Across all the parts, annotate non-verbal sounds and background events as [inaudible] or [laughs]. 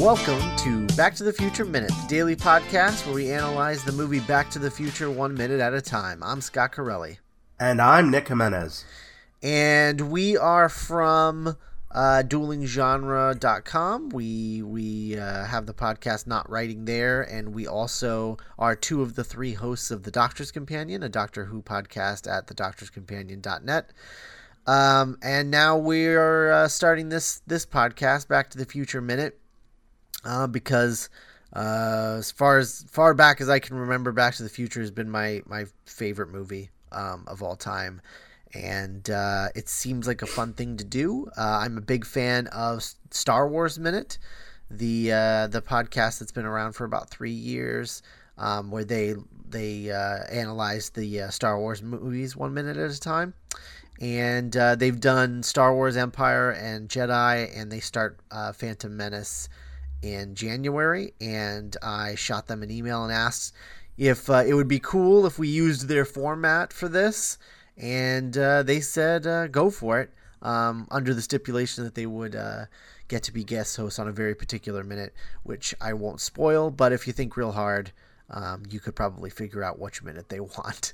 Welcome to Back to the Future Minute, the daily podcast where we analyze the movie Back to the Future one minute at a time. I'm Scott Corelli. And I'm Nick Jimenez. And we are from uh, duelinggenre.com. We we uh, have the podcast Not Writing there, and we also are two of the three hosts of The Doctor's Companion, a Doctor Who podcast at thedoctorscompanion.net. Um, and now we're uh, starting this this podcast, Back to the Future Minute, uh, because uh, as far as far back as I can remember, Back to the Future has been my my favorite movie um, of all time, and uh, it seems like a fun thing to do. Uh, I'm a big fan of Star Wars Minute, the uh, the podcast that's been around for about three years, um, where they they uh, analyze the uh, Star Wars movies one minute at a time. And uh, they've done Star Wars Empire and Jedi, and they start Phantom Menace in January. And I shot them an email and asked if it would be cool if we used their format for this and uh, they said uh, go for it um, under the stipulation that they would uh, get to be guest hosts on a very particular minute, which I won't spoil. But if you think real hard, um, you could probably figure out which minute they [laughs] want.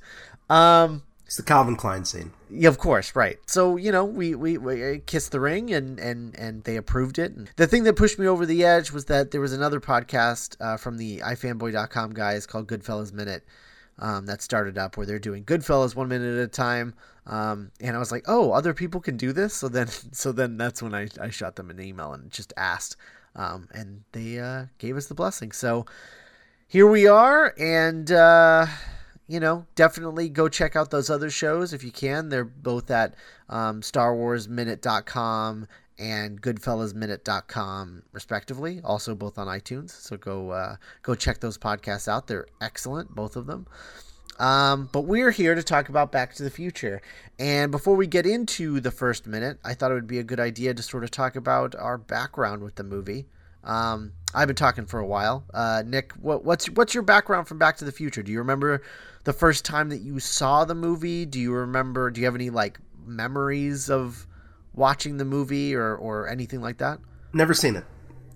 Um, it's the Calvin Klein scene. Yeah, of course, right. So you know, we, we we kissed the ring, and and and they approved it. And the thing that pushed me over the edge was that there was another podcast uh, from the ifanboy.com guys called Goodfellas Minute um, that started up where they're doing Goodfellas one minute at a time. Um, and I was like, oh, other people can do this. [laughs] So then, so then that's when I, I shot them an email and just asked, um, and they uh, gave us the blessing. So here we are, and uh, you know, definitely go check out those other shows if you can. They're both at um, StarWarsMinute.com and goodfellasminute.com respectively also both on itunes. So go uh, go check those podcasts out. They're excellent both of them. Um, but we're here to talk about back to the future. And before we get into the first minute i thought it would be a good idea to sort of talk about our background with the movie um, i've been talking for a while uh, nick what, what's what's your background from back to the future do you remember the first time that you saw the movie do you remember do you have any like memories of watching the movie or, or anything like that? Never seen it.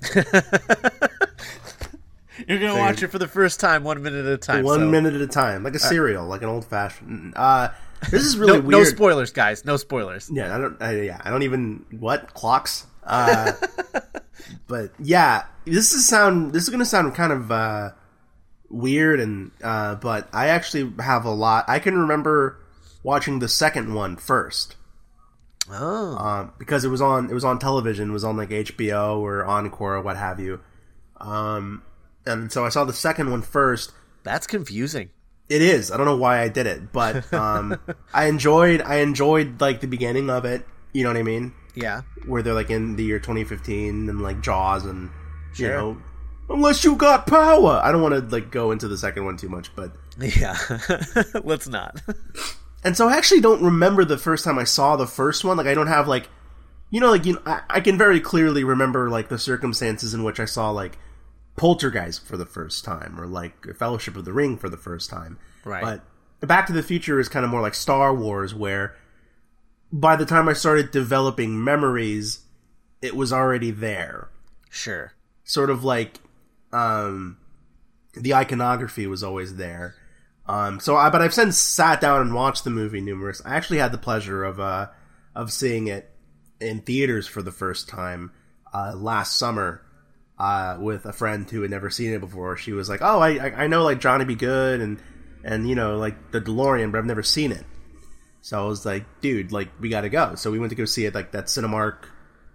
[laughs] You're gonna watch it for the first time, one minute at a time. One so. minute at a time, like a cereal, like an old fashioned. Uh, this is [laughs] really no, weird. No spoilers, guys. No spoilers. Yeah, I don't. I, yeah, I don't even what clocks. Uh, [laughs] but yeah, this is sound. This is gonna sound kind of uh, weird, and uh, but I actually have a lot. I can remember watching the second one first. Oh. Um, because it was on it was on television, it was on like HBO or Encore or what have you. Um, and so I saw the second one first. That's confusing. It is. I don't know why I did it, but um, [laughs] I enjoyed I enjoyed like the beginning of it. You know what I mean? Yeah. Where they're like in the year 2015 and like Jaws and sure. you know unless you got power. I don't want to like go into the second one too much, but yeah, [laughs] let's not. [laughs] And so I actually don't remember the first time I saw the first one. Like I don't have like, you know, like you know, I, I can very clearly remember like the circumstances in which I saw like Poltergeist for the first time or like Fellowship of the Ring for the first time. Right. But Back to the Future is kind of more like Star Wars, where by the time I started developing memories, it was already there. Sure. Sort of like, um, the iconography was always there. Um, so I, but I've since sat down and watched the movie numerous. I actually had the pleasure of, uh, of seeing it in theaters for the first time, uh, last summer, uh, with a friend who had never seen it before. She was like, "Oh, I, I know like Johnny B. Goode and, and, you know, like the DeLorean, but I've never seen it." So I was like, dude, like, we gotta go. So we went to go see it, like that Cinemark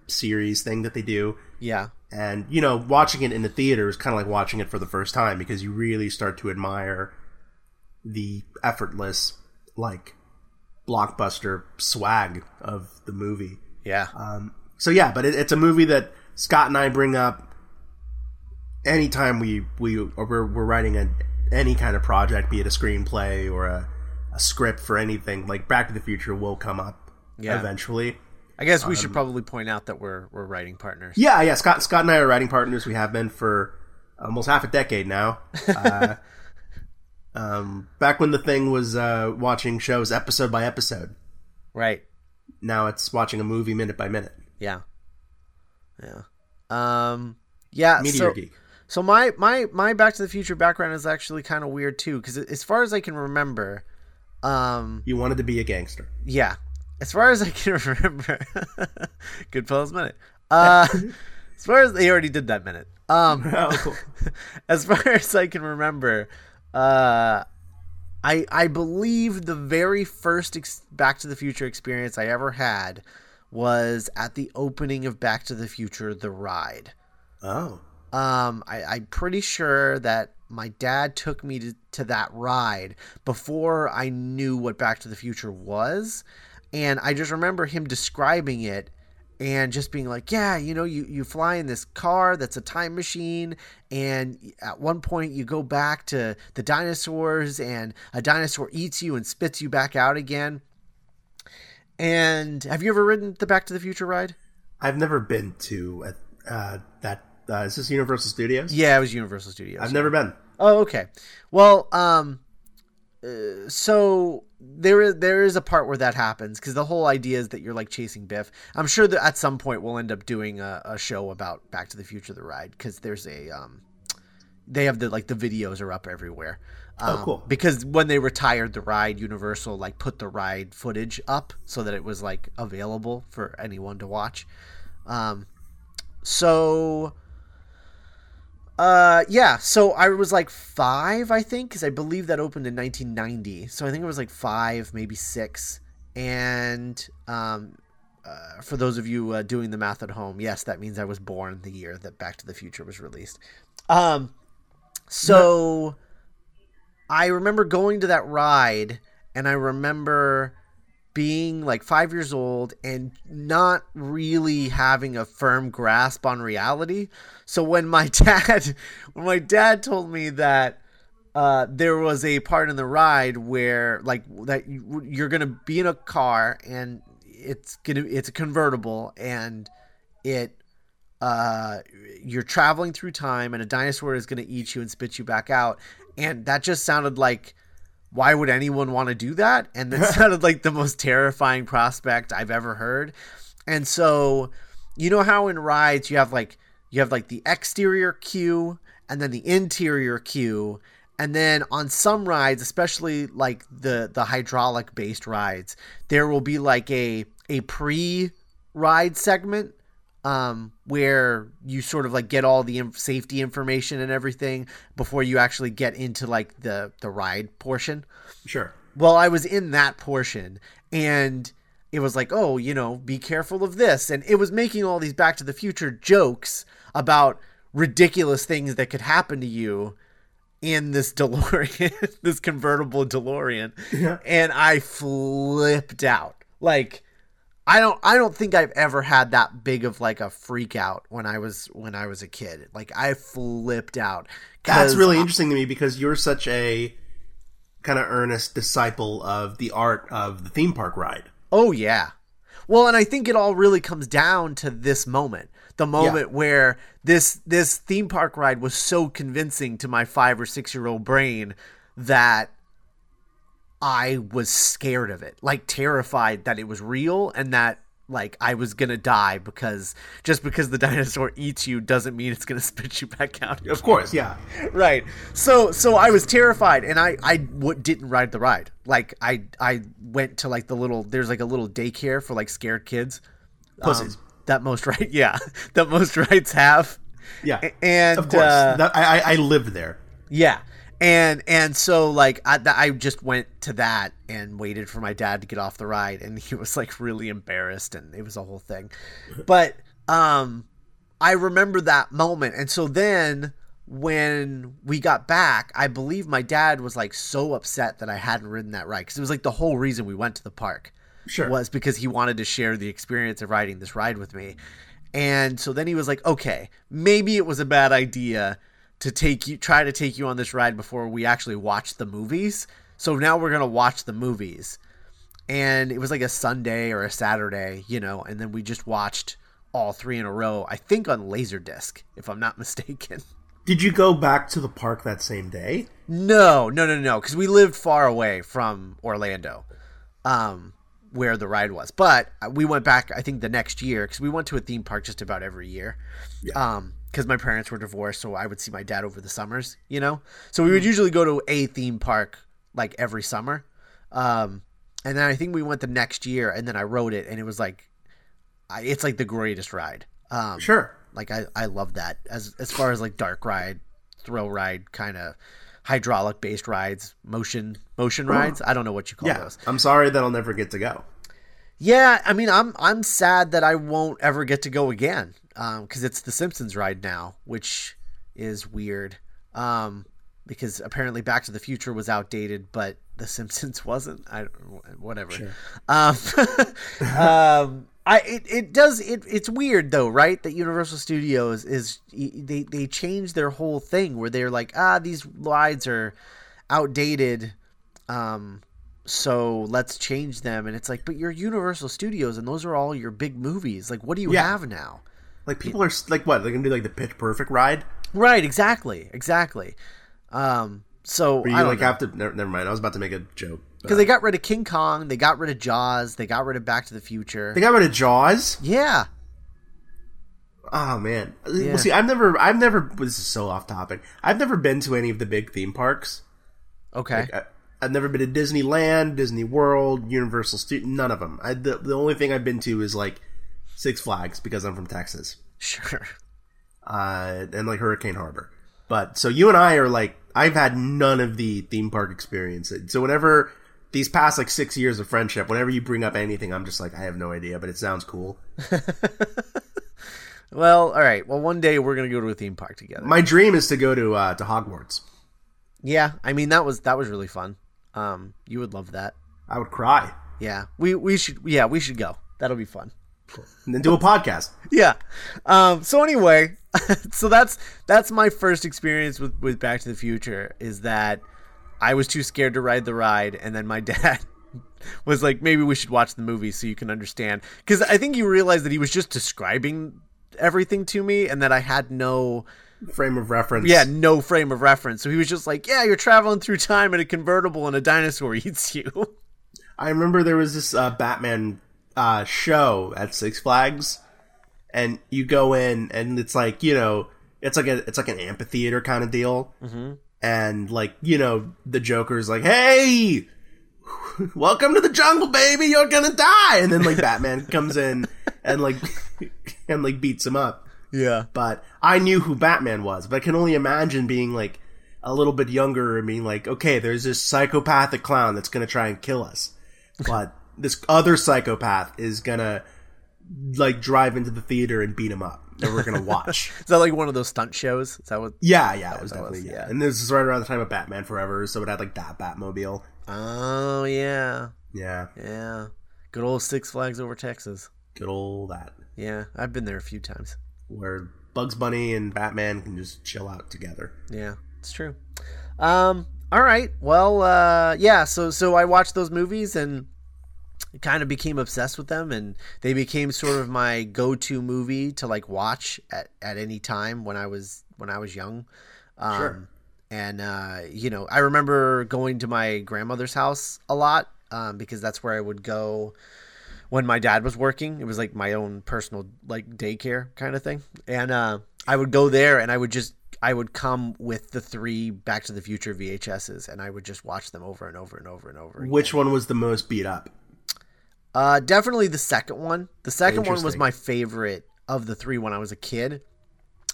series thing that they do. Yeah. And, you know, watching it in the theater is kind of like watching it for the first time because you really start to admire the effortless like blockbuster swag of the movie. Yeah. Um, so yeah, but it, it's a movie that Scott and I bring up anytime we we we're, we're writing a any kind of project, be it a screenplay or a, a script for anything. Like Back to the Future will come up yeah. eventually. I guess we um, should probably point out that we're we're writing partners. Yeah, yeah. Scott Scott and I are writing partners. We have been for almost half a decade now. [laughs] Uh, um, back when the thing was uh, watching shows episode by episode. Right. Now it's watching a movie minute by minute. Yeah. Yeah. Um, Yeah, Meteor so, Geek. So my my my Back to the Future background is actually kind of weird too, because as far as I can remember, um, You wanted to be a gangster. yeah, as far as I can [laughs] remember, [laughs] Goodfellas minute. Uh, [laughs] as far as they already did that minute. Um, Oh, cool. as far as I can remember, uh, I I believe the very first ex- Back to the Future experience I ever had was at the opening of Back to the Future: The Ride. Oh. Um, I, I'm pretty sure that my dad took me to, to that ride before I knew what Back to the Future was. And I just remember him describing it and just being like, yeah, you know, you, you fly in this car that's a time machine. And at one point, you go back to the dinosaurs, and a dinosaur eats you and spits you back out again. And have you ever ridden the Back to the Future ride? I've never been to uh, that. Uh, is this Universal Studios? Yeah, it was Universal Studios. I've never been. Oh, okay. Well, um, uh, so there is there is a part where that happens because the whole idea is that you're like chasing Biff. I'm sure that at some point we'll end up doing a, a show about Back to the Future the ride because there's a um, they have the like the videos are up everywhere. Um, Oh, cool. Because when they retired the ride, Universal like put the ride footage up so that it was like available for anyone to watch. Um, so uh yeah so i was like five i think because i believe that opened in 1990 so i think it was like five maybe six. And um uh, for those of you uh, doing the math at home yes that means i was born the year that back to the future was released. Um so i remember going to that ride and i remember being like five years old and not really having a firm grasp on reality. So when my [laughs] dad, when my dad told me that uh, there was a part in the ride where like that you, you're gonna be in a car and it's gonna it's a convertible and it uh, you're traveling through time and a dinosaur is gonna eat you and spit you back out, and that just sounded like why would anyone want to do that? And that [laughs] sounded like the most terrifying prospect I've ever heard. And so, you know how in rides you have like you have like the exterior queue and then the interior queue, and then on some rides, especially like the the hydraulic based rides, there will be like a a pre ride segment um, where you sort of like get all the inf- safety information and everything before you actually get into like the the ride portion. Sure. Well, I was in that portion and it was like, "Oh, you know, be careful of this." And it was making all these back to the future jokes about ridiculous things that could happen to you in this DeLorean, [laughs] this convertible DeLorean. Yeah. And I flipped out. Like I don't I don't think I've ever had that big of like a freak out when I was when I was a kid. Like I flipped out. That's really I- interesting to me because you're such a kind of earnest disciple of the art of the theme park ride. Oh yeah. Well, and I think it all really comes down to this moment. The moment where this this theme park ride was so convincing to my 5 or 6 year old brain that I was scared of it. Like terrified that it was real and that like I was to die because just because the [laughs] dinosaur eats you doesn't mean it's to [laughs] spit you back out. Of course, yeah. [laughs] right so so i was terrified and i i w- didn't ride the ride like i i went to like the little there's like a little daycare for like scared kids Um, that most right yeah that most rides have Yeah. And of course. uh, That- I, I I lived there. yeah and and so like I, th- I just went to that and waited for my dad to get off the ride and he [laughs] was like really embarrassed and it was a whole thing but um i remember that moment and so then when we got back i believe my dad was like so upset that i hadn't ridden that ride because it was like the whole reason we went to the park Sure. was because he wanted to share the experience of riding this ride with me. And so then he was like, okay, maybe it was a bad idea to take you, try to take you on this ride before we actually watch the movies. So now we're going to watch the movies. And it was like a Sunday or a Saturday, you know, and then we just watched all three in a row, I think on Laserdisc, if I'm not [laughs] mistaken. Did you go back to the park that same day? No, no, no, no, because we lived far away from Orlando. Um, where the ride was. But we went back, I think, the next year because we went to a theme park just about every year. Um, because my parents were divorced, so I would see my dad over the summers, you know. So we would usually go to a theme park like every summer. Um, and then I think we went the next year, and then I rode it, and it was like, I, it's like the greatest ride. Um, Sure. like I, I love that as as far as like dark ride, thrill ride, kind of hydraulic based rides, motion motion rides. I don't know what you call Yeah. those. I'm sorry that I'll never get to go. Yeah, I mean, I'm I'm sad that I won't ever get to go again because it's the Simpsons ride now, which is weird. Um, because apparently Back to the Future was outdated, but The [laughs] Simpsons wasn't. I whatever. Um, [laughs] um, I it, it does it it's weird though, right? That Universal Studios is they they change their whole thing where they're like, ah, these rides are outdated. Um, so let's change them and it's like but you're universal studios and those are all your big movies like what do you Yeah. have now Like people are like, what? They're gonna do like the Pitch Perfect ride? right exactly exactly um so you I like know. have to? Never, never mind. I was about to make a joke. because they got rid of king kong they got rid of jaws they got rid of back to the future They got rid of Jaws. yeah Oh man. Yeah. Well, see, I've never, I've never. This is so off topic. I've never been to any of the big theme parks. okay I, I've never been to Disneyland, Disney World, Universal Studios. None of them. I, the the only thing I've been to is like Six Flags because I'm from Texas, sure uh, and like Hurricane Harbor. But so you and I are like, I've had none of the theme park experience. So whenever these past like six years of friendship, whenever you bring up anything, I'm just like, I have no idea, but it sounds cool. [laughs] well all right well one day we're gonna go to a theme park together My dream is to go to uh, to Hogwarts. yeah i mean that was that was really fun um you would love that I would cry yeah we we should yeah we should go that'll be fun and then do a podcast. [laughs] yeah. Um, so anyway, [laughs] so that's that's my first experience with with Back to the Future is that I was too scared to ride the ride, and then my [laughs] dad was like, maybe we should watch the movie so you can understand. Because I think you realized that he was just describing everything to me, and that I had no Frame of reference. yeah no frame of reference. So he was just like, yeah, you're traveling through time in a convertible, and a dinosaur eats you. [laughs] I remember there was this uh, Batman uh, show at Six Flags, and you go in, and it's like you know, it's like a it's like an amphitheater kind of deal, mm-hmm. and like you know, the Joker's like, "Hey, [laughs] welcome to the jungle, baby. You're gonna die," and then like Batman comes in and like [laughs] and like beats him up. Yeah. But I knew who Batman was, but I can only imagine being like a little bit younger and being like, okay, there's this psychopathic clown that's gonna try and kill us, [laughs] but this other psychopath is gonna like drive into the theater and beat him up, and we're gonna watch. [laughs] Is that like one of those stunt shows? Is that what? yeah, yeah, it was that was- definitely yeah. yeah. And this is right around the time of Batman Forever, so it had like that Batmobile. Oh yeah, Yeah, yeah. Good old Six Flags over Texas. good old that Yeah, I've been there a few times. Where Bugs Bunny and Batman can just chill out together. Yeah, it's true. Um, all right. Well, uh, yeah. So, so I watched those movies and kind of became obsessed with them, and they became sort of my go-to movie to like watch at, at any time when I was when I was young. Um, Sure. And uh, you know, I remember going to my grandmother's house a lot um, because that's where I would go when my dad was working. It was like my own personal like daycare kind of thing. And uh, I would go there and I would just I would come with the three Back to the Future VHSs and I would just watch them over and over and over and over. again. Which one was the most beat up? Uh, definitely the second one. The second one was my favorite of the three when I was a kid.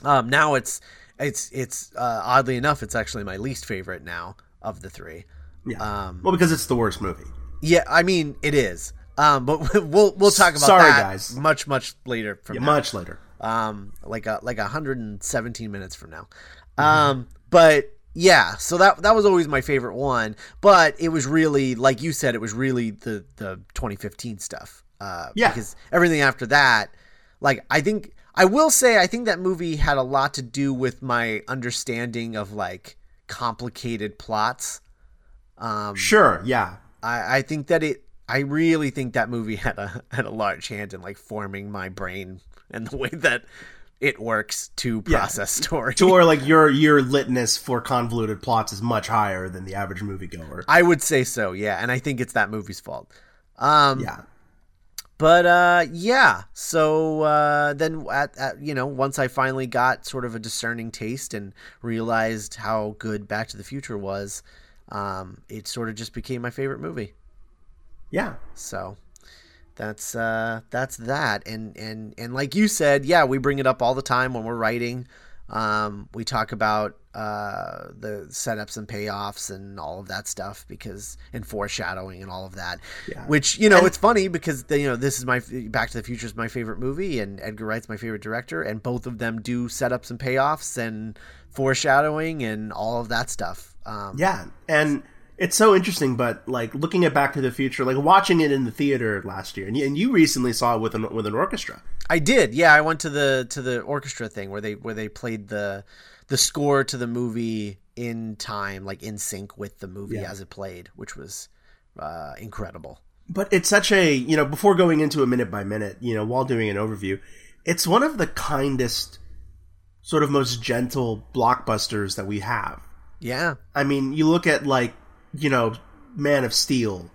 Um, now it's it's it's uh, oddly enough it's actually my least favorite now of the three. Yeah, Um, well, because it's the worst movie. Yeah, I mean it is. Um, but [laughs] we'll we'll talk about Sorry, that guys. much much later from Yeah, now. much later. um like a like 117 minutes from now Mm-hmm. um but yeah so that that was always my favorite one but it was really like you said it was really the the 2015 stuff uh Yeah. because everything after that like i think i will say i think that movie had a lot to do with my understanding of like complicated plots um Sure, yeah. I, I think that it I really think that movie [laughs] had a had a large hand in like forming my brain and the way [laughs] that it works to Yeah. process story. To where like [laughs] your your litness for convoluted plots is much higher than the average moviegoer. I would say so, yeah, and I think it's that movie's fault. Um Yeah. but uh, yeah. So uh, then, at, at you know, once I finally got sort of a discerning taste and realized how good Back to the Future was, um, it sort of just became my favorite movie. Yeah. So that's uh, that's that. And and and like you said, yeah, we bring it up all the time when we're writing. Um, we talk about uh, the setups and payoffs and all of that stuff because and foreshadowing and all of that. Yeah. Which you know, and, it's funny because the, you know this is my Back to the Future is my favorite movie and Edgar Wright's my favorite director, and both of them do setups and payoffs and foreshadowing and all of that stuff. Um, yeah, and it's so interesting. But like looking at Back to the Future, like watching it in the theater last year, and you, and you recently saw it with an with an orchestra. I did. Yeah, I went to the to the orchestra thing where they where they played the the score to the movie in time, like in sync with the movie yeah. as it played, which was uh, incredible. But it's such a you know before going into a minute by minute, you know, while doing an overview, it's one of the kindest, sort of most gentle blockbusters that we have. Yeah, I mean, you look at like you know Man of Steel,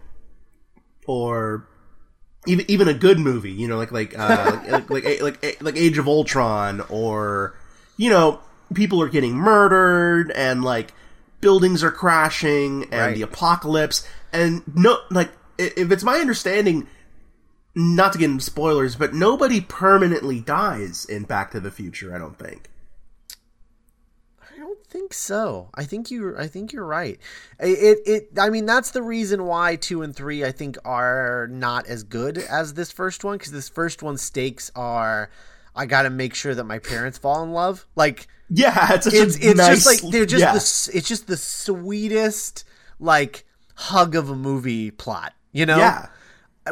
or even even a good movie, you know, like like uh, [laughs] like, like, like like like Age of Ultron, or you know, people are getting murdered and like buildings are crashing and right. the apocalypse, and no, like if it's my understanding, not to get into spoilers, but nobody permanently dies in Back to the Future. I don't think think so. I think you. I think you're right. It, it. I mean, that's the reason why two and three I think are not as good as this first one because this first one stakes are. I got to make sure that my parents fall in love. Like, yeah, [laughs] it's it's, it's nice, just like they're just yeah. the, it's just the sweetest like hug of a movie plot. You know. Yeah.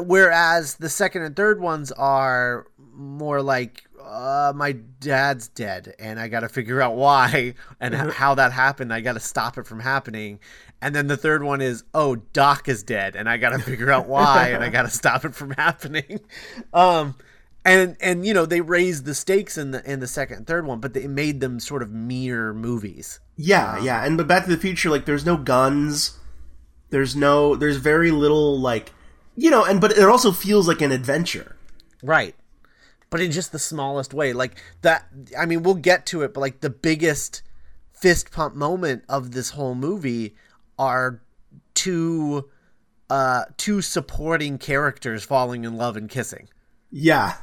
Whereas the second and third ones are more like uh, my dad's dead and I got to figure out why and how that happened. I got to stop it from happening. And then the third one is, oh, Doc is dead and I got to figure out why and I got to stop it from [laughs] happening. Um, and and you know they raised the stakes in the in the second and third one, but they made them sort of mere movies. Yeah, um, yeah. And but Back to the Future, like, there's no guns. There's no. There's very little like, you know, and but it also feels like an adventure. Right but in just the smallest way. Like that, I mean, we'll get to it, but like the biggest fist pump moment of this whole movie are two uh two supporting characters falling in love and kissing. Yeah.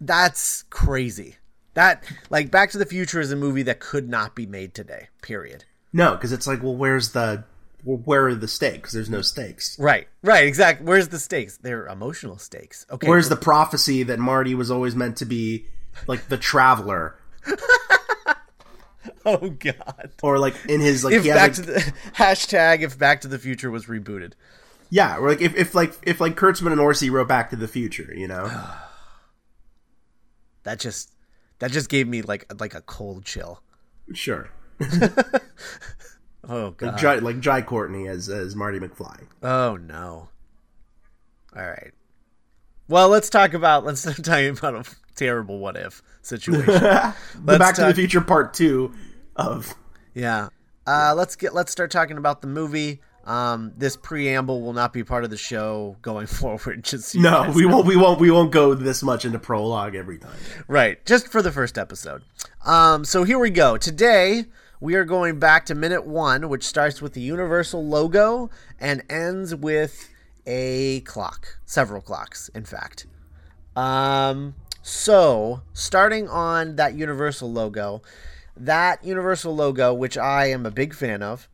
That's crazy. That like Back to the Future is a movie that could not be made today. Period. No, because it's like, well, where's the where are the stakes? There's no stakes. Right, right, exactly. Where's the stakes? They're emotional stakes. Okay. Where's the prophecy that Marty was always meant to be like the traveler? [laughs] oh God. Or like in his like if back like, to the [laughs] hashtag if Back to the Future was rebooted. Yeah, or like if, if like if like Kurtzman and Orci wrote Back to the Future, you know. [sighs] that just that just gave me like like a cold chill. Sure. [laughs] Oh god, like Jai, like Jai Courtney as as Marty McFly. Oh no. All right. Well, let's talk about let's [laughs] talk about a terrible what if situation. [laughs] the Back talk, to the Future Part Two of yeah. Uh, let's get let's start talking about the movie. Um, this preamble will not be part of the show going [laughs] forward. Just so no, we know. won't. We won't. We won't go this much into prologue every time. Right, just for the first episode. Um, so here we go. Today we are going back to minute one, which starts with the Universal logo and ends with a clock, several clocks, in fact. Um, so, starting on that Universal logo, that Universal logo, which I am a big fan of,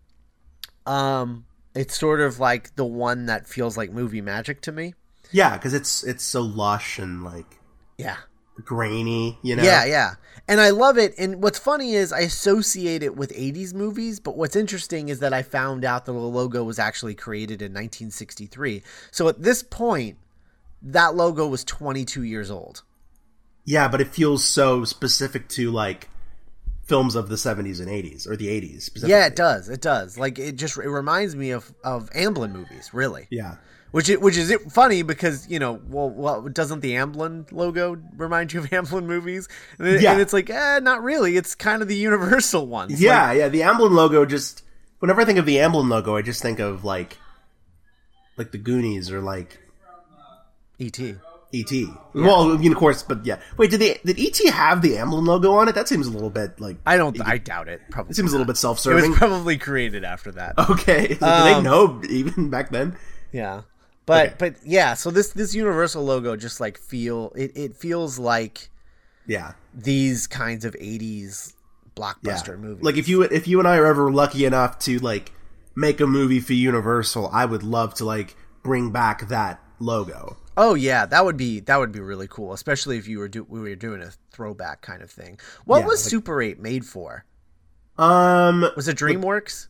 um, it's sort of like the one that feels like movie magic to me. Yeah, because it's it's so lush and like yeah grainy, you know. Yeah, yeah and I love it. And what's funny is I associate it with 80s movies, but what's interesting is that I found out that the logo was actually created in 1963. So at this point, that logo was 22 years old. Yeah, but it feels so specific to like films of the 70s and 80s or the 80s. Yeah, it does. It does. Like it just it reminds me of of Amblin movies, really. Yeah. Which it, which is it funny because you know well, well doesn't the Amblin logo remind you of [laughs] Amblin movies? And, it, yeah. and it's like eh, not really. It's kind of the Universal ones. Yeah, like, yeah. The Amblin logo just whenever I think of the Amblin logo, I just think of like like the Goonies or like E.T. ET. Well, I mean, of course, but yeah. Wait, did they did ET have the Amblin logo on it? That seems a little bit like I don't. I doubt it. Probably it seems a little bit self-serving. It was probably created after that. [laughs] okay, did they Um, know even back then? Yeah. But Okay. but yeah, so this this Universal logo just like feel it, it feels like Yeah, these kinds of 80s yeah. blockbuster movies. Like if you if you and I are ever lucky enough to like make a movie for Universal, I would love to like bring back that logo. Oh yeah, that would be that would be really cool, especially if you were do we were doing a throwback kind of thing. What Yeah, was like- Super 8 made for? Um, Was it DreamWorks?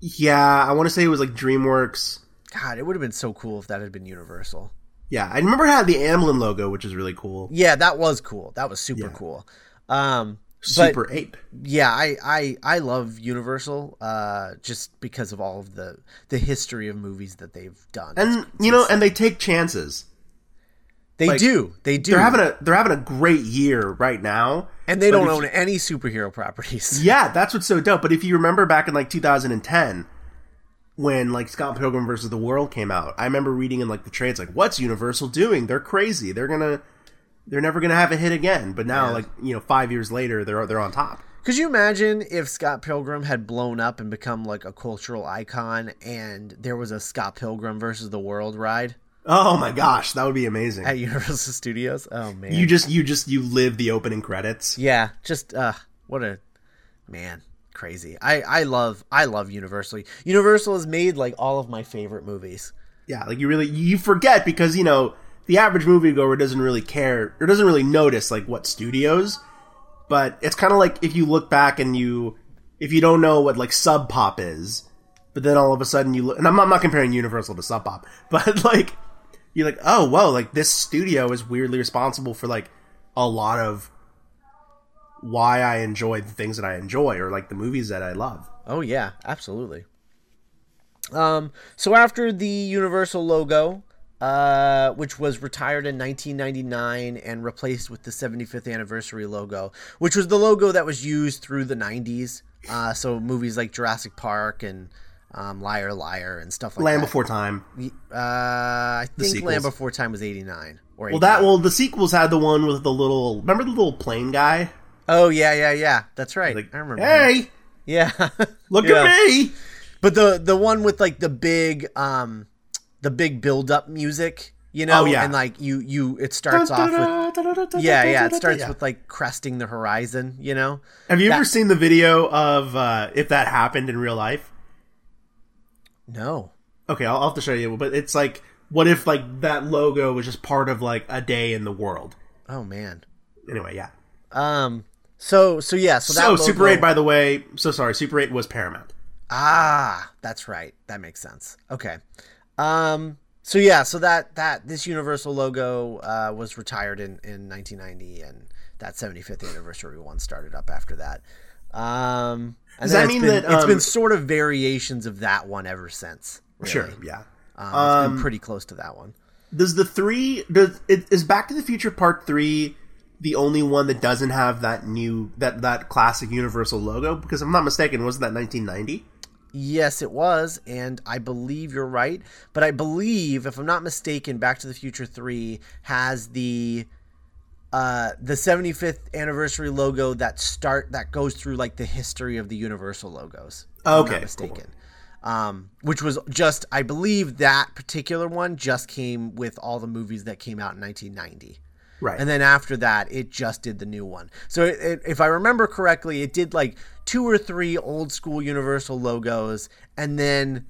yeah, I want to say it was like DreamWorks. God, it would have been so cool if that had been Universal. Yeah, I remember it had the Amblin logo, which is really cool. Yeah, that was cool. That was super Yeah. cool. Um but Super Eight. yeah, I, I I love Universal uh just because of all of the the history of movies that they've done. And It's- you know, and they take chances. they like, do. They do. They're having a they're having a great year right now. and they don't own any superhero properties. Yeah, [laughs] that's what's so dope. But if you remember back in like 2010, when like Scott Pilgrim versus the World came out, I remember reading in like the trades like, "What's Universal doing? They're crazy. They're gonna, they're never gonna have a hit again." But now, Yeah. like you know, five years later, they're they're on top. Could you imagine if Scott Pilgrim had blown up and become like a cultural icon and there was a Scott Pilgrim versus the World ride Oh my gosh, that would be amazing. at Universal [laughs] Studios? Oh man. you just you just you live the opening credits. yeah, just uh what a man, crazy. I I love I love Universal. Universal has made like all of my favorite movies. Yeah, like you really you forget because you know the average moviegoer doesn't really care or doesn't really notice like what studios. But it's kind of like if you look back and you if you don't know what like Sub Pop is, but then all of a sudden you look and I'm I'm not comparing Universal to Sub Pop, [laughs] but like you're like oh whoa like this studio is weirdly responsible for like a lot of why I enjoy the things that I enjoy or like the movies that I love. Oh yeah, absolutely. Um, so after the Universal logo, uh, which was retired in 1999 and replaced with the 75th anniversary logo, which was the logo that was used through the 90s. Uh, so movies like Jurassic Park and um, Liar Liar and stuff like Land that. Before Time. Uh, I think sequels. Land Before Time was 89 or Well, that well the sequels had the one with the little remember the little plane guy. Oh yeah, yeah, yeah. That's right. Like I remember. hey. Yeah. [laughs] Look Yeah. at me! But the the one with like the big um the big build up music, you know, Oh, yeah. and like you you it starts off with yeah, yeah, it starts with like cresting the horizon, you know. Have you ever seen the video of uh, if that happened in real life? No. Okay, I'll, I'll have to show you. But it's like, what if like that logo was just part of like a day in the world? Oh man. Anyway, yeah. Um so so yeah, so that So logo, Super Eight, by the way, so sorry, Super Eight was Paramount. Ah, that's right. That makes sense. Okay. Um so yeah, so that that this Universal logo uh, was retired in in 1990 and that 75th anniversary one started up after that. Um and Does that mean been, that, it's um, been sort of variations of that one ever since. really. Sure, yeah. Um, it's Um, been pretty close to that one. Does the three does it, is Back to the Future Part Three the only one that doesn't have that new that that classic Universal logo? Because if I'm not mistaken, wasn't that 1990? Yes, it was, and I believe you're right. But I believe, if I'm not mistaken, Back to the Future Three has the uh, the 75th anniversary logo that start that goes through like the history of the Universal logos. if I'm Okay, not cool. mistaken. Um, which was just, I believe that particular one just came with all the movies that came out in 1990. Right. And then after that, it just did the new one. So it, it, if I remember correctly, it did like two or three old school Universal logos, and then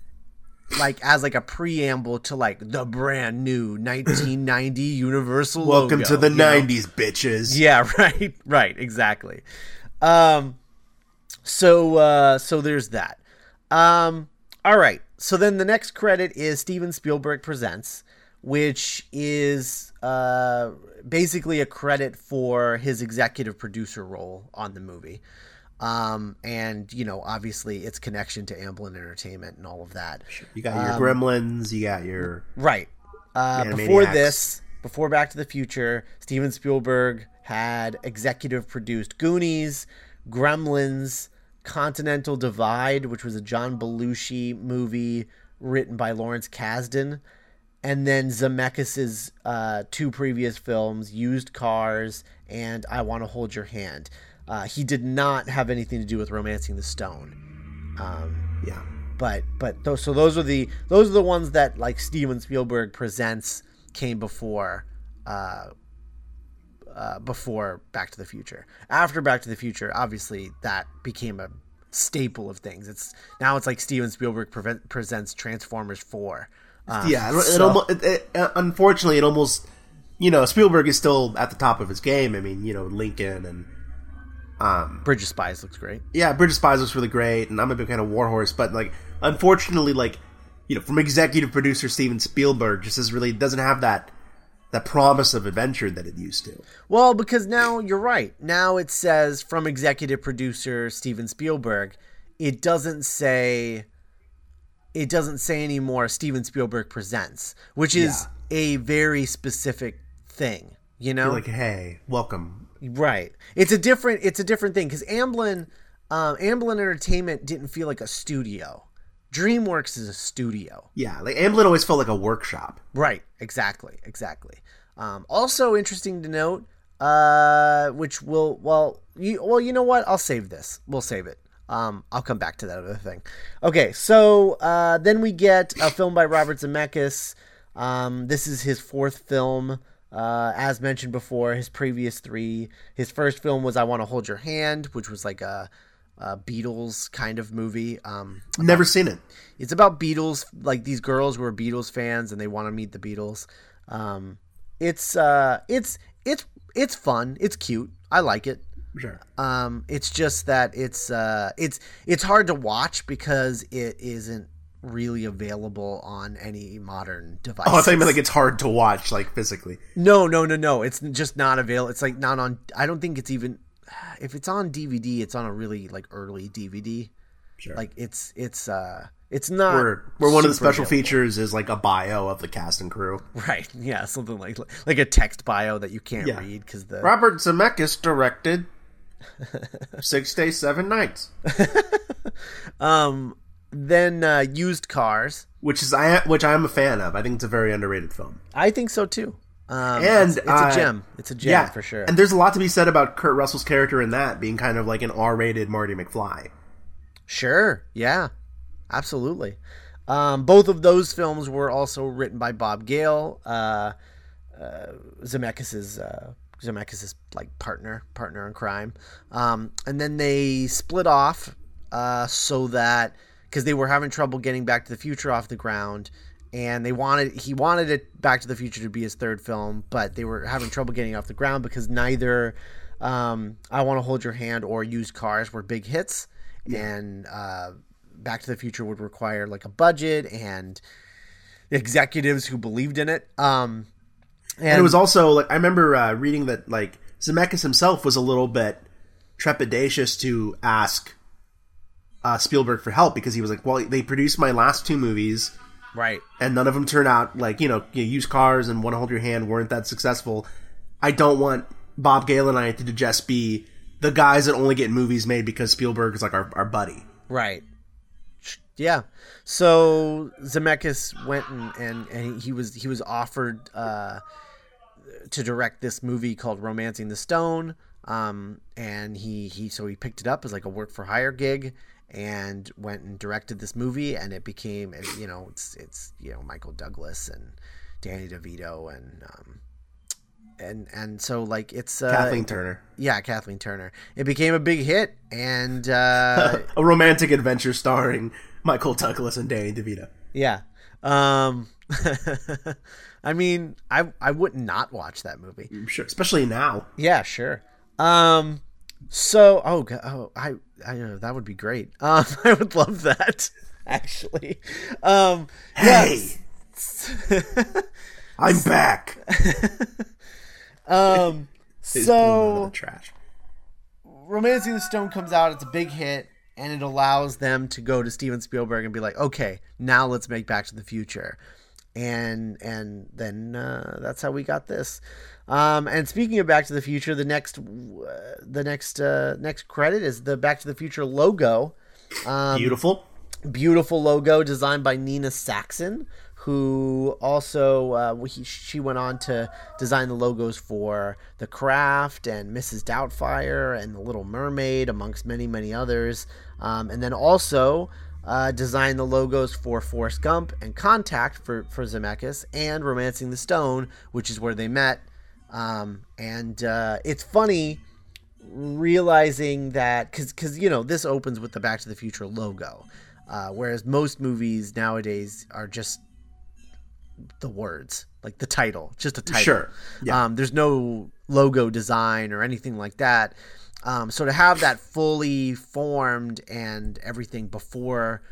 like as like a preamble to like the brand new [coughs] 1990 Universal. Welcome logo, to the you know? 90s, bitches. Yeah, [laughs] right, right, exactly. Um, so uh, so there's that. Um, all right. So then the next credit is Steven Spielberg presents, which is uh, basically a credit for his executive producer role on the movie. Um, and you know, obviously, its connection to Amblin Entertainment and all of that. You got your Gremlins, you got your Right. Uh, before this, before Back to the Future, Steven Spielberg had executive produced Goonies, Gremlins, Continental Divide, which was a John Belushi movie written by Lawrence Kasdan, and then Zemeckis's uh, two previous films, Used Cars and I Want to Hold Your Hand. Uh, he did not have anything to do with Romancing the Stone. Um, Yeah. but but so those are the those are the ones that like Steven Spielberg presents came before uh, uh, before Back to the Future. After Back to the Future, obviously that became a staple of things. It's now it's like Steven Spielberg prevent, presents Transformers Four. Um, Yeah, it, it so- almost, it, it, uh, unfortunately, it almost, you know, Spielberg is still at the top of his game. I mean, you know, Lincoln and, um, Bridge of Spies looks great. yeah, Bridge of Spies looks really great, and I'm a big fan of Warhorse, but like, unfortunately, like, you know, from executive producer Steven Spielberg, just is really doesn't have that that promise of adventure that it used to. Well, because now you're right. Now it says from executive producer Steven Spielberg. It doesn't say. It doesn't say anymore. Steven Spielberg presents, which is a very specific thing. You know, Like, hey, welcome. right? It's a different. It's a different thing because Amblin, um, Amblin Entertainment didn't feel like a studio. DreamWorks is a studio. Yeah, like Amblin always felt like a workshop. Right. Exactly. Exactly. Um, also interesting to note, uh, which will well, you well, you know what? I'll save this. We'll save it. Um, I'll come back to that other thing. Okay, so uh, then we get a film by Robert Zemeckis. Um, this is his fourth film. Uh, as mentioned before, his previous three. His first film was "I Want to Hold Your Hand," which was like a, a Beatles kind of movie. Um, Never seen it. it's about Beatles, like these girls who are Beatles fans and they want to meet the Beatles. Um, it's uh, it's it's it's fun. It's cute. I like it. Sure. Um, it's just that it's uh, it's it's hard to watch because it isn't really available on any modern device. Oh, I thought you meant like it's hard to watch, like physically. no, no, no, no. It's just not available. It's like not on. I don't think it's even. [sighs] If it's on DVD, it's on a really like early DVD. Sure. Like it's it's uh it's not. where where one of the special available. features is like a bio of the cast and crew. Right. [laughs] Yeah. Something like like a text bio that you can't Yeah. read because the Robert Zemeckis directed Six Days, Seven Nights, [laughs] um then uh, used cars. which is I which I am a fan of. I think it's a very underrated film. I think so too. Um, And, it's, it's uh, a gem. It's a gem yeah, for sure. And there's a lot to be said about Kurt Russell's character in that being kind of like an R-rated Marty McFly. Sure. Yeah. Absolutely. Um, both of those films were also written by Bob Gale, uh, uh, Zemeckis's uh, Zemeckis's like partner, partner in crime. Um, and then they split off uh, so that because they were having trouble getting Back to the Future off the ground, and they wanted he wanted it Back to the Future to be his third film, but they were having trouble getting off the ground because neither um, I Want to Hold Your Hand or Used Cars were big hits, and uh, Back to the Future would require like a budget and executives who believed in it. Um, and, And it was also like I remember uh, reading that like Zemeckis himself was a little bit trepidatious to ask uh, Spielberg for help because he was like, "Well, they produced my last two movies, right. and none of them turned out like you know, you used cars and Want to Hold Your Hand weren't that successful. I don't want Bob Gale and I to just be the guys that only get movies made because Spielberg is like our, our buddy." Right. Yeah. So Zemeckis went and, and, and he was he was offered uh, to direct this movie called Romancing the Stone. Um, and he, he so he picked it up as like a work for hire gig and went and directed this movie and it became and, you know it's it's you know Michael Douglas and Danny DeVito and um, and and so like it's uh, Kathleen Turner, yeah Kathleen Turner it became a big hit and uh, [laughs] a romantic adventure starring Michael Douglas and Danny DeVito. Yeah. Um [laughs] I mean, I I would not watch that movie. Sure, especially now. Yeah, sure. Um so oh oh I I know that would be great. [laughs] Um I would love that [laughs] actually. Um Hey, I'm back. um He's pulling out of so trash. Romancing the Stone comes out, it's a big hit and it allows them to go to Steven Spielberg and be like, "Okay, now let's make Back to the Future." And and then uh, that's how we got this. Um, and speaking of Back to the Future, the next uh, the next uh, next credit is the Back to the Future logo. Um, Beautiful. beautiful logo designed by Nina Saxon, who also uh, he, she went on to design the logos for The Craft and Mrs. Doubtfire and The Little Mermaid, amongst many many others. Um, and then also uh, designed the logos for Forrest Gump and Contact for for Zemeckis and Romancing the Stone, which is where they met. Um, and uh, it's funny realizing that because because you know this opens with the Back to the Future logo, uh, whereas most movies nowadays are just the words like the title, just a title. Sure. Yeah. Um, there's no logo design or anything like that. Um, so to have that fully formed and everything before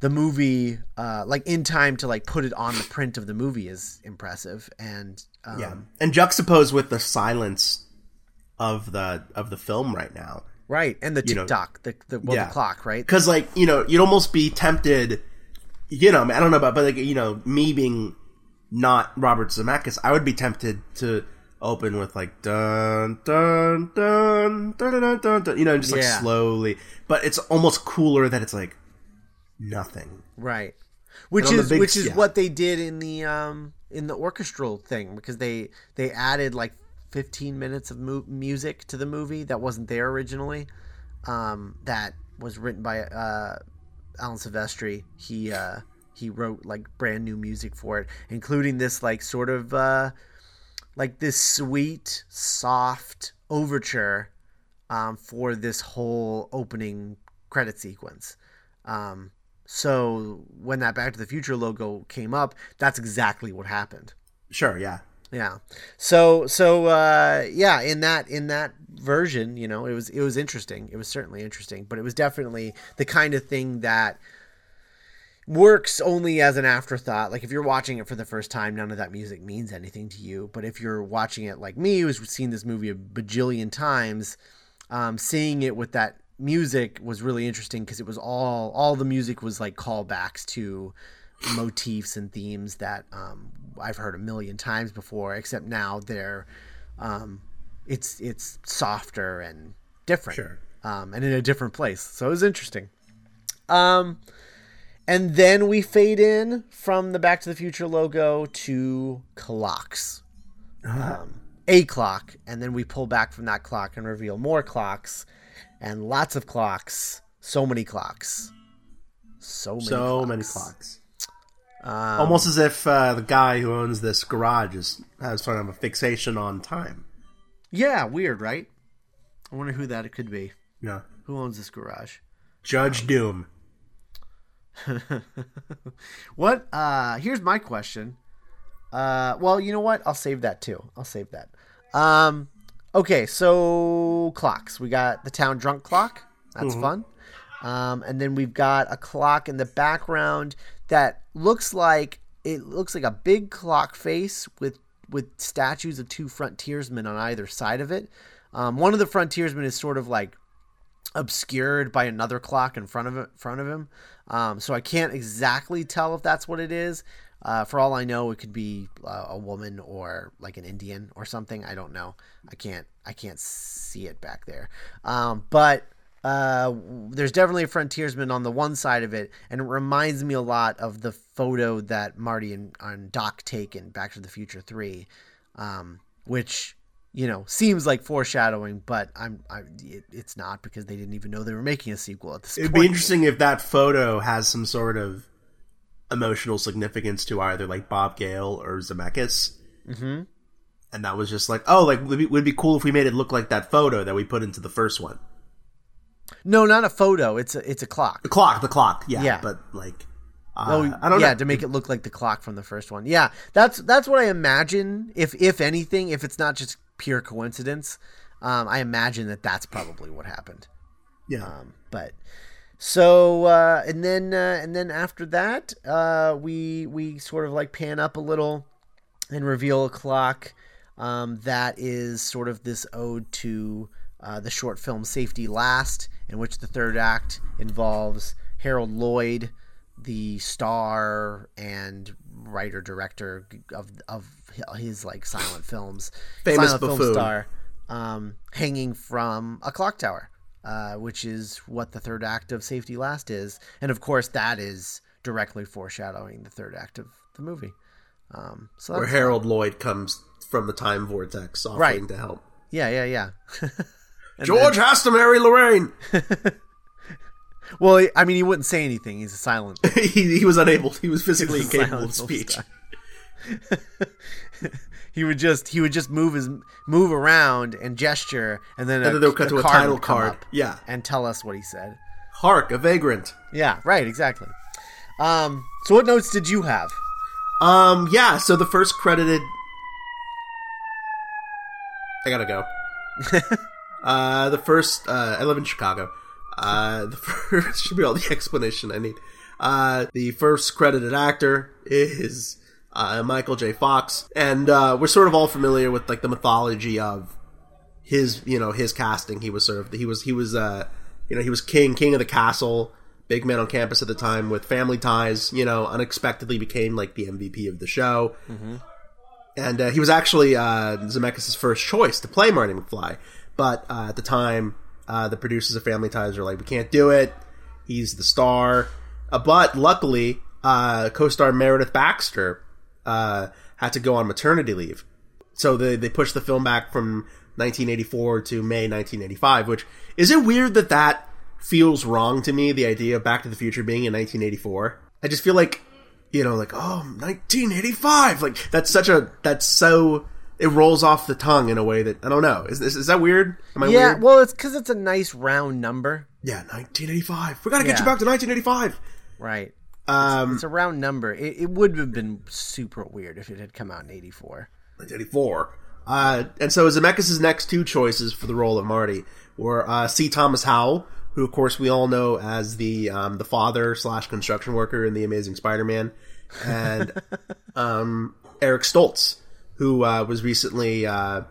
the movie, uh, like in time to like put it on the print of the movie is impressive. And um, yeah, and juxtaposed with the silence of the of the film right now, right? And the You know, tick tock, the the, well, yeah. the clock, right? because like you know you'd almost be tempted. You know, I don't know about, but like you know, me being not Robert Zemeckis, I would be tempted to open with like dun dun dun dun dun dun, dun, dun you know, just like Yeah. slowly. But it's almost cooler that it's like nothing. Right. Which is big- which is yeah. what they did in the um in the orchestral thing because they they added like 15 minutes of mu- music to the movie that wasn't there originally. Um that was written by uh Alan Silvestri. He uh he wrote like brand new music for it, including this like sort of uh like this sweet, soft overture um, for this whole opening credit sequence. Um, so when that Back to the Future logo came up, that's exactly what happened. Sure, yeah. Yeah. So so uh, yeah, in that in that version, you know, it was it was interesting. It was certainly interesting, but it was definitely the kind of thing that works only as an afterthought. Like if you're watching it for the first time, none of that music means anything to you. But if you're watching it like me, who's seen this movie a bajillion times, um, seeing it with that music was really interesting because it was all all the music was like callbacks to motifs and themes that um, I've heard a million times before. Except now they're um, it's it's softer and different, Sure. um, and in a different place. So it was interesting. Um, and then we fade in from the Back to the Future logo to clocks. Um, a clock, and then we pull back from that clock and reveal more clocks, and lots of clocks. So many clocks. So many. So clocks. many clocks. Um, Almost as if uh, the guy who owns this garage is, has sort of a fixation on time. Yeah, weird, right? I wonder who that could be. Yeah. Who owns this garage? Judge Doom. [laughs] What? Uh, here's my question. Uh, well, you know what? I'll save that too. I'll save that. Um, okay, so clocks. We got the town drunk clock. That's fun. Um, and then we've got a clock in the background that looks like it looks like a big clock face with with statues of two frontiersmen on either side of it. Um, one of the frontiersmen is sort of like obscured by another clock in front of it, front of him. Um, so I can't exactly tell if that's what it is. Uh, for all I know, it could be uh, a woman or like an Indian or something. I don't know. I can't. I can't see it back there. Um, but uh, there's definitely a frontiersman on the one side of it, and it reminds me a lot of the photo that Marty and, and Doc take in Back to the Future Three, um, which you know seems like foreshadowing, but I'm I, it, it's not because they didn't even know they were making a sequel at this It'd point. be interesting if that photo has some sort of emotional significance to either like Bob Gale or Zemeckis. Mhm. And that was just like, oh, like would be, would be cool if we made it look like that photo that we put into the first one. No, not a photo. It's a it's a clock. The clock, the clock, yeah. Yeah. But like, uh, Oh, I don't yeah, know. to make it look like the clock from the first one. Yeah, that's that's what I imagine. If if anything, if it's not just pure coincidence, um, I imagine that that's probably what happened. yeah. Um, but so uh, and then uh, and then after that, uh, we we sort of like pan up a little and reveal a clock um, that is sort of this ode to uh, the short film Safety Last, in which the third act involves Harold Lloyd, the star and writer director of of his like silent films, [laughs] Famous silent film star, um, hanging from a clock tower, uh, which is what the third act of Safety Last is, and of course that is directly foreshadowing the third act of the movie. Um, so Where Harold Lloyd comes from the time vortex offering Right. to help. yeah, yeah, yeah. [laughs] George has to marry Lorraine. [laughs] well, I mean, he wouldn't say anything. He's a silent. he, he was unable. He was physically incapable of speech. [laughs] he would just he would just move his move around and gesture, and then And a, then they'll cut to a title card. Yeah. and tell us what he said. Hark, a vagrant. Yeah, right, exactly. Um, so what notes did you have? Um, yeah, so the first credited. I gotta go. [laughs] uh, the first. Uh, I live in Chicago. Uh, the [laughs] first should be all the explanation I need. Uh, the first credited actor is uh, Michael J. Fox, and uh, we're sort of all familiar with like the mythology of his, you know, his casting. He was sort of he was he was uh, you know he was king king of the castle, big man on campus at the time with family ties. You know, unexpectedly became like the MVP of the show and uh, he was actually uh, Zemeckis' first choice to play Marty McFly. But uh, at the time, uh, the producers of Family Ties were like, "We can't do it. He's the star." Uh, but luckily, uh, co-star Meredith Baxter uh, had to go on maternity leave, so they they pushed the film back from 1984 to May 1985. Which is it weird that that feels wrong to me? The idea of Back to the Future being in 1984. I just feel like you know, like, oh, 1985. Like, that's such a, that's so, it rolls off the tongue in a way that, I don't know. Is, is, is that weird? Am I yeah, weird? well, it's because it's a nice round number, yeah, 1985. We gotta get Yeah. you back to 1985. right? Um, It's a round number. It, it would have been super weird if it had come out in '84. 1984. Uh, and so Zemeckis' next two choices for the role of Marty were uh, C. Thomas Howell, who of course we all know as the um, the father slash construction worker in the Amazing Spider-Man, and [laughs] um, Eric Stoltz, who uh, was recently uh,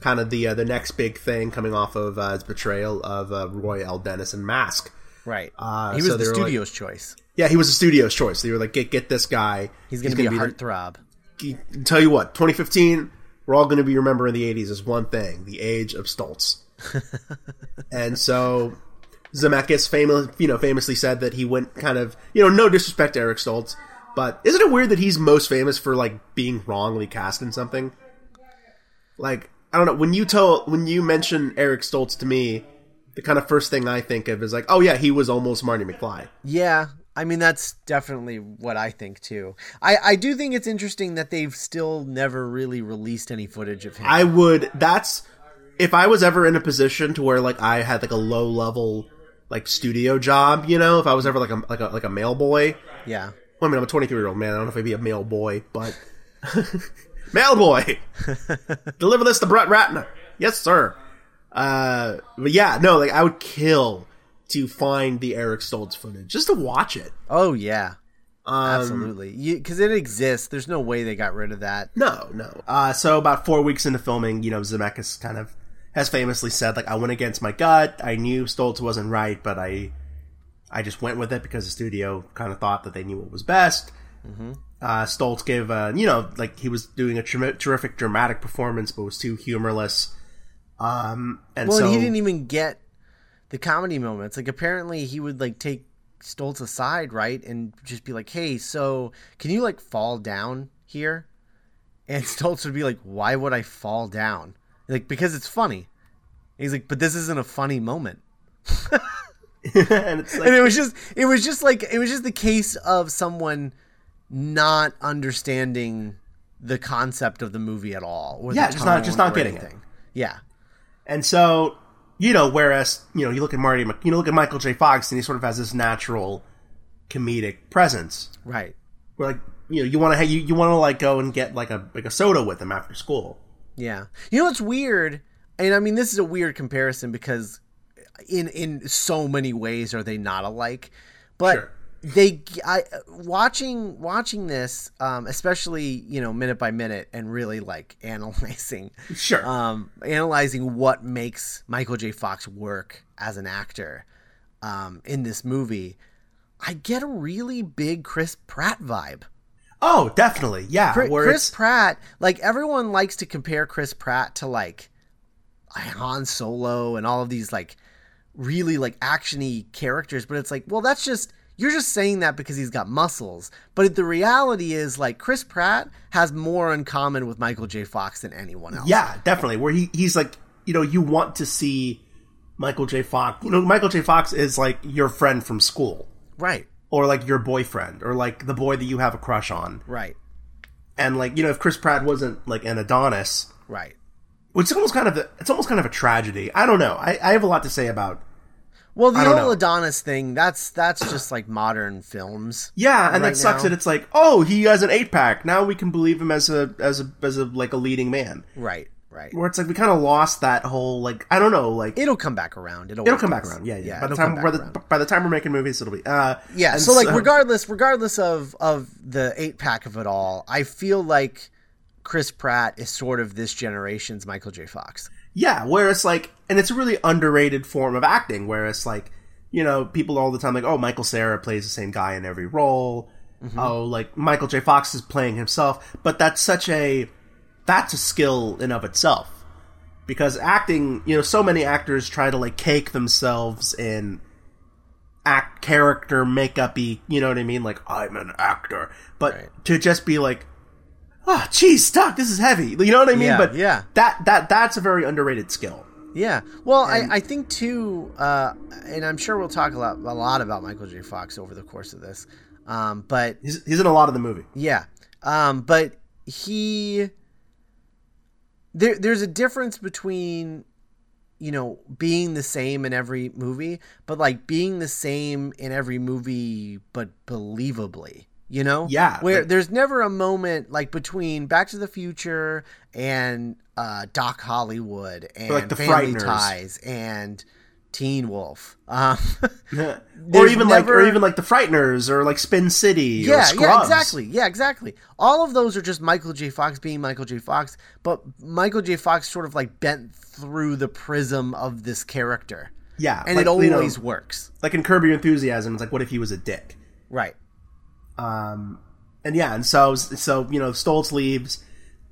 kind of the uh, the next big thing coming off of uh, his betrayal of uh, Roy L. Dennis in Mask. Right. Uh, he was so the were like- studio's choice. Yeah, he was the studio's choice. They were like, get get this guy. He's going to be a heartthrob. tell you what, 2015, we're all going to be remembering the 80s as one thing: the age of Stoltz. [laughs] and so Zemeckis famous, you know, famously said that he went kind of, you know, no disrespect to Eric Stoltz, but isn't it weird that he's most famous for like being wrongly cast in something? Like, I don't know. When you tell, when you mention Eric Stoltz to me, the kind of first thing I think of is like, oh yeah, he was almost Marty McFly. Yeah, I mean that's definitely what I think too. I I do think it's interesting that they've still never really released any footage of him. I would. That's if I was ever in a position to where like I had like a low level like studio job, you know, if I was ever like a like a like a mail boy. yeah. Well, I mean, I'm a 23 year old man. I don't know if I'd be a mail boy, but [laughs] mail boy, [laughs] deliver this to Brett Ratner. Yes, sir. Uh, but yeah, no, like I would kill to find the Eric Stoltz footage just to watch it. Oh yeah. Um, Absolutely. Because it exists. There's no way they got rid of that. No, no. Uh, so about four weeks into filming, you know, Zemeckis kind of has famously said, like, I went against my gut. I knew Stoltz wasn't right, but I, I just went with it because the studio kind of thought that they knew what was best. Uh, Stoltz gave, uh, you know, like he was doing a ter- terrific dramatic performance, but was too humorless. Um, and Well, so and he didn't even get the comedy moments. Like apparently he would like take Stoltz aside, right, and just be like, "Hey, so can you like fall down here?" And [laughs] Stoltz would be like, "Why would I fall down?" Like because it's funny. He's like, "But this isn't a funny moment." [laughs] and it's like, and it was just it was just like it was just the case of someone not understanding the concept of the movie at all. Yeah, just not- just not getting it. Yeah. And so, you know, whereas, you know, you look at Marty, you know, look at Michael J. Fox, and he sort of has this natural comedic presence. Right. Where, like, you know, you want to, you, you want to like go and get like a like a soda with him after school. Yeah. You know what's weird? And I mean this is a weird comparison because in in so many ways are they not alike. But Sure. They I watching watching this um especially, you know, minute by minute and really like [laughs] analyzing Sure. um analyzing what makes Michael J. Fox work as an actor um in this movie, I get a really big Chris Pratt vibe. oh, definitely, yeah. Chris, Chris Pratt, like everyone likes to compare Chris Pratt to like Han Solo and all of these like really like actiony characters, but it's like, well, that's just you're just saying that because he's got muscles. But the reality is, like, Chris Pratt has more in common with Michael J. Fox than anyone else. Yeah, definitely. Where he he's like, you know, you want to see Michael J. Fox. You know, Michael J. Fox is like your friend from school, Right. or like your boyfriend, or like the boy that you have a crush on. Right. And like, you know, if Chris Pratt wasn't like an Adonis, Right. which is almost kind of a, it's almost kind of a tragedy. I don't know. I, I have a lot to say about. Well, the whole know. Adonis thing, that's that's just like modern films. Yeah, and Right that sucks now. that it's like, oh, he has an eight pack. Now we can believe him as a as a as a like a leading man. Right. Right. Where it's like we kind of lost that whole like I don't know like It'll come back around. It'll, it'll come back around. Yeah, yeah. by the time by the, by the time we're making movies, it'll be uh Yeah, and so like regardless regardless of of the eight pack of it all, I feel like Chris Pratt is sort of this generation's Michael J. Fox. Yeah, where it's like, and it's a really underrated form of acting, where it's like, you know, people all the time like, oh, Michael Cera plays the same guy in every role. Mm-hmm. Oh, like Michael J. Fox is playing himself, but that's such a that's a skill in of itself because acting, you know, so many actors try to like cake themselves in act character makeupy, you know what I mean? Like I'm an actor, but Right. to just be like, oh, geez, Doc, this is heavy, you know what I mean? Yeah, but yeah. that that that's a very underrated skill. Yeah. Well, I, I think too, uh, and I'm sure we'll talk a lot a lot about Michael J. Fox over the course of this. Um, but He's, he's in a lot of the movie. Yeah. Um, but he there there's a difference between you know being the same in every movie, but like being the same in every movie but believably. You know? Yeah, Where like- there's never a moment like between Back to the Future and uh, Doc Hollywood and like the Family Frighteners. Ties and Teen Wolf. Um, [laughs] or [laughs] even like, or even like the Frighteners, or like Spin City, yeah, yeah, exactly. Yeah, exactly. All of those are just Michael J. Fox being Michael J. Fox, but Michael J. Fox sort of like bent through the prism of this character, Yeah, and like, it you know, always works. like in Curb Your Enthusiasm. It's like, what if he was a dick? Right. Um, and yeah, and so so you know, Stoltz leaves,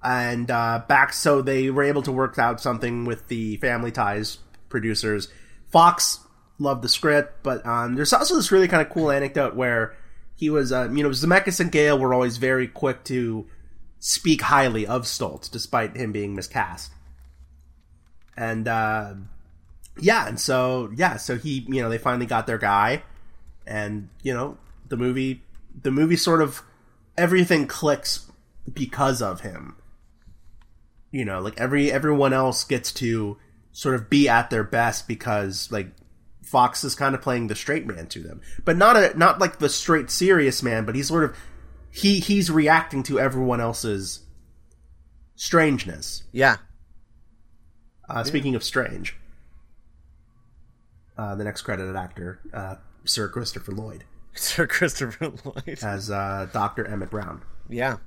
and uh, back. So they were able to work out something with the Family Ties producers. Fox loved the script, but um, there's also this really kind of cool anecdote where he was, uh, you know, Zemeckis and Gale were always very quick to speak highly of Stoltz, despite him being miscast. And uh, yeah, and so yeah, so he, you know, they finally got their guy, and you know, the movie, the movie sort of everything clicks because of him. You know, like every everyone else gets to sort of be at their best because like Fox is kind of playing the straight man to them, but not a not like the straight serious man, but he's sort of he he's reacting to everyone else's strangeness. Yeah. Uh, Speaking of strange, uh, the next credited actor, uh, Sir Christopher Lloyd, [laughs] Sir Christopher Lloyd. as uh, Doctor Emmett Brown. Yeah.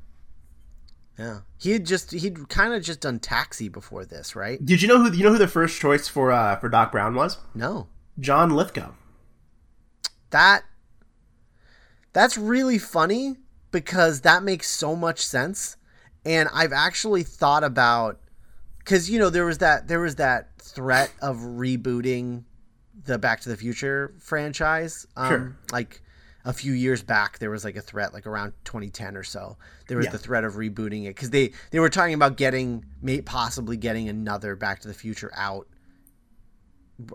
Yeah. He had just he'd kind of just done Taxi before this, right? Did you know who you know who the first choice for uh, for Doc Brown was? No. John Lithgow. That that's really funny because that makes so much sense and I've actually thought about cuz you know there was that there was that threat of rebooting the Back to the Future franchise um Sure. like a few years back there was like a threat like around 2010 or so there was Yeah. the threat of rebooting it cuz they they were talking about getting may possibly getting another Back to the Future out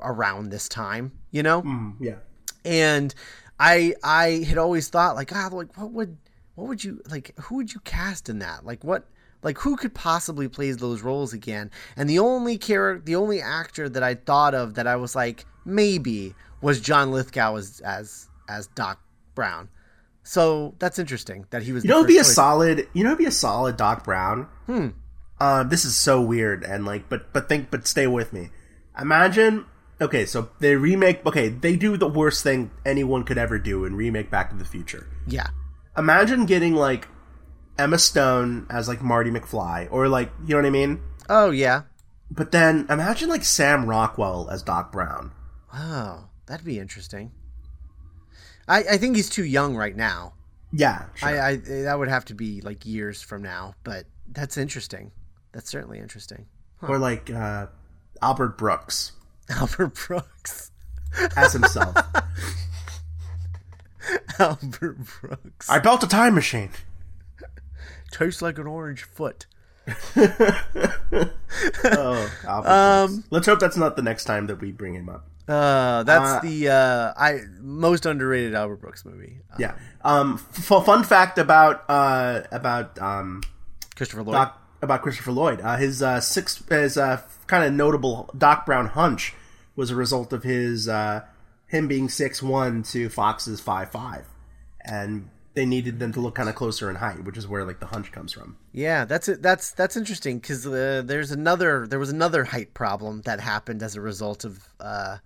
around this time you know Mm, yeah. and I I had always thought like ah like what would what would you like who would you cast in that like what like who could possibly play those roles again and the only character the only actor that I thought of that I was like maybe was John Lithgow as as as Doc Brown so that's interesting that he was You know, it'd be a choice. solid. You know, be a solid Doc Brown. Hmm. Uh, this is so weird and like, but but think, but stay with me. Imagine. Okay, so they remake. Okay, they do the worst thing anyone could ever do and remake Back to the Future. yeah Imagine getting like Emma Stone as like Marty McFly, or like you know what I mean. oh yeah But then imagine like Sam Rockwell as Doc Brown. Wow, that'd be interesting I I think he's too young right now Yeah, sure. I, I that would have to be like years from now, but that's interesting. That's certainly interesting. or like uh, Albert Brooks [laughs] Albert Brooks. as himself. [laughs] Albert Brooks. I built a time machine. Tastes like an orange foot. [laughs] oh, Albert um, Let's hope that's not the next time that we bring him up. Uh, that's uh, the uh, I most underrated Albert Brooks movie. Um, yeah. Um, f- fun fact about uh about um Christopher Lloyd. Doc, about Christopher Lloyd. Uh, his uh, six his uh, kind of notable Doc Brown hunch was a result of his uh, him being six one to Fox's five five, and they needed them to look kind of closer in height, which is where like the hunch comes from. Yeah, that's it. That's that's interesting because uh, there's another there was another height problem that happened as a result of uh,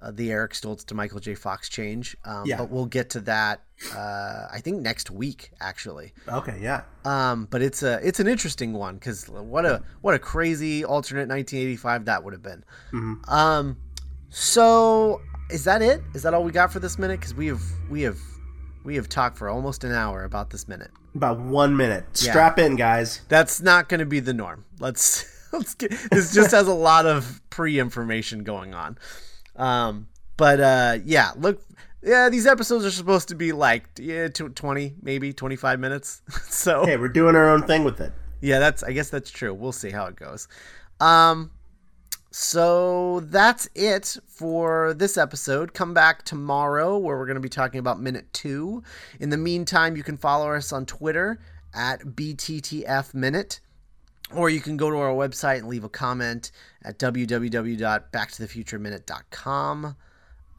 uh, the Eric Stoltz to Michael J. Fox change. Um, yeah. But we'll get to that. Uh, I think next week actually. Okay. Yeah. Um, but it's a it's an interesting one because what a what a crazy alternate 1985 that would have been. Mm-hmm. Um, so is that it? Is that all we got for this minute? Because we have we have we have talked for almost an hour about this minute. About one minute. Yeah. Strap in, guys. That's not going to be the norm. Let's [laughs] let's get. This just has a lot of pre-information going on. Um, but uh, yeah, look. Yeah, these episodes are supposed to be like yeah, 20, maybe 25 minutes. [laughs] so Hey, we're doing our own thing with it. Yeah, that's I guess that's true. We'll see how it goes. Um so that's it for this episode. Come back tomorrow where we're going to be talking about minute two. In the meantime, you can follow us on Twitter at BTTF Minute, or you can go to our website and leave a comment at www.backtothefutureminute.com.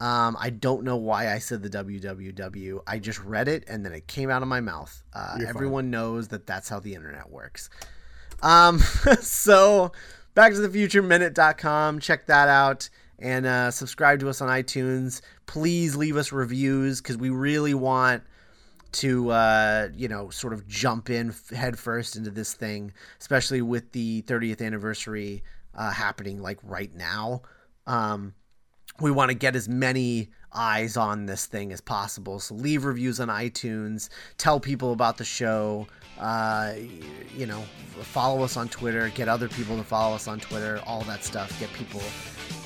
Um, I don't know why I said the www. I just read it and then it came out of my mouth. Uh, everyone knows that that's how the internet works. Um, [laughs] so Back to the Future Minute.com. Check that out and uh, subscribe to us on iTunes. Please leave us reviews because we really want to, uh, you know, sort of jump in headfirst into this thing, especially with the 30th anniversary uh, happening like right now. Um, we want to get as many eyes on this thing as possible. So leave reviews on iTunes, tell people about the show. Uh, you know, follow us on Twitter, get other people to follow us on Twitter, all that stuff. Get people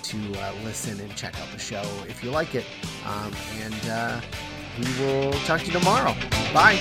to uh, listen and check out the show if you like it. Um, and uh, we will talk to you tomorrow. Bye.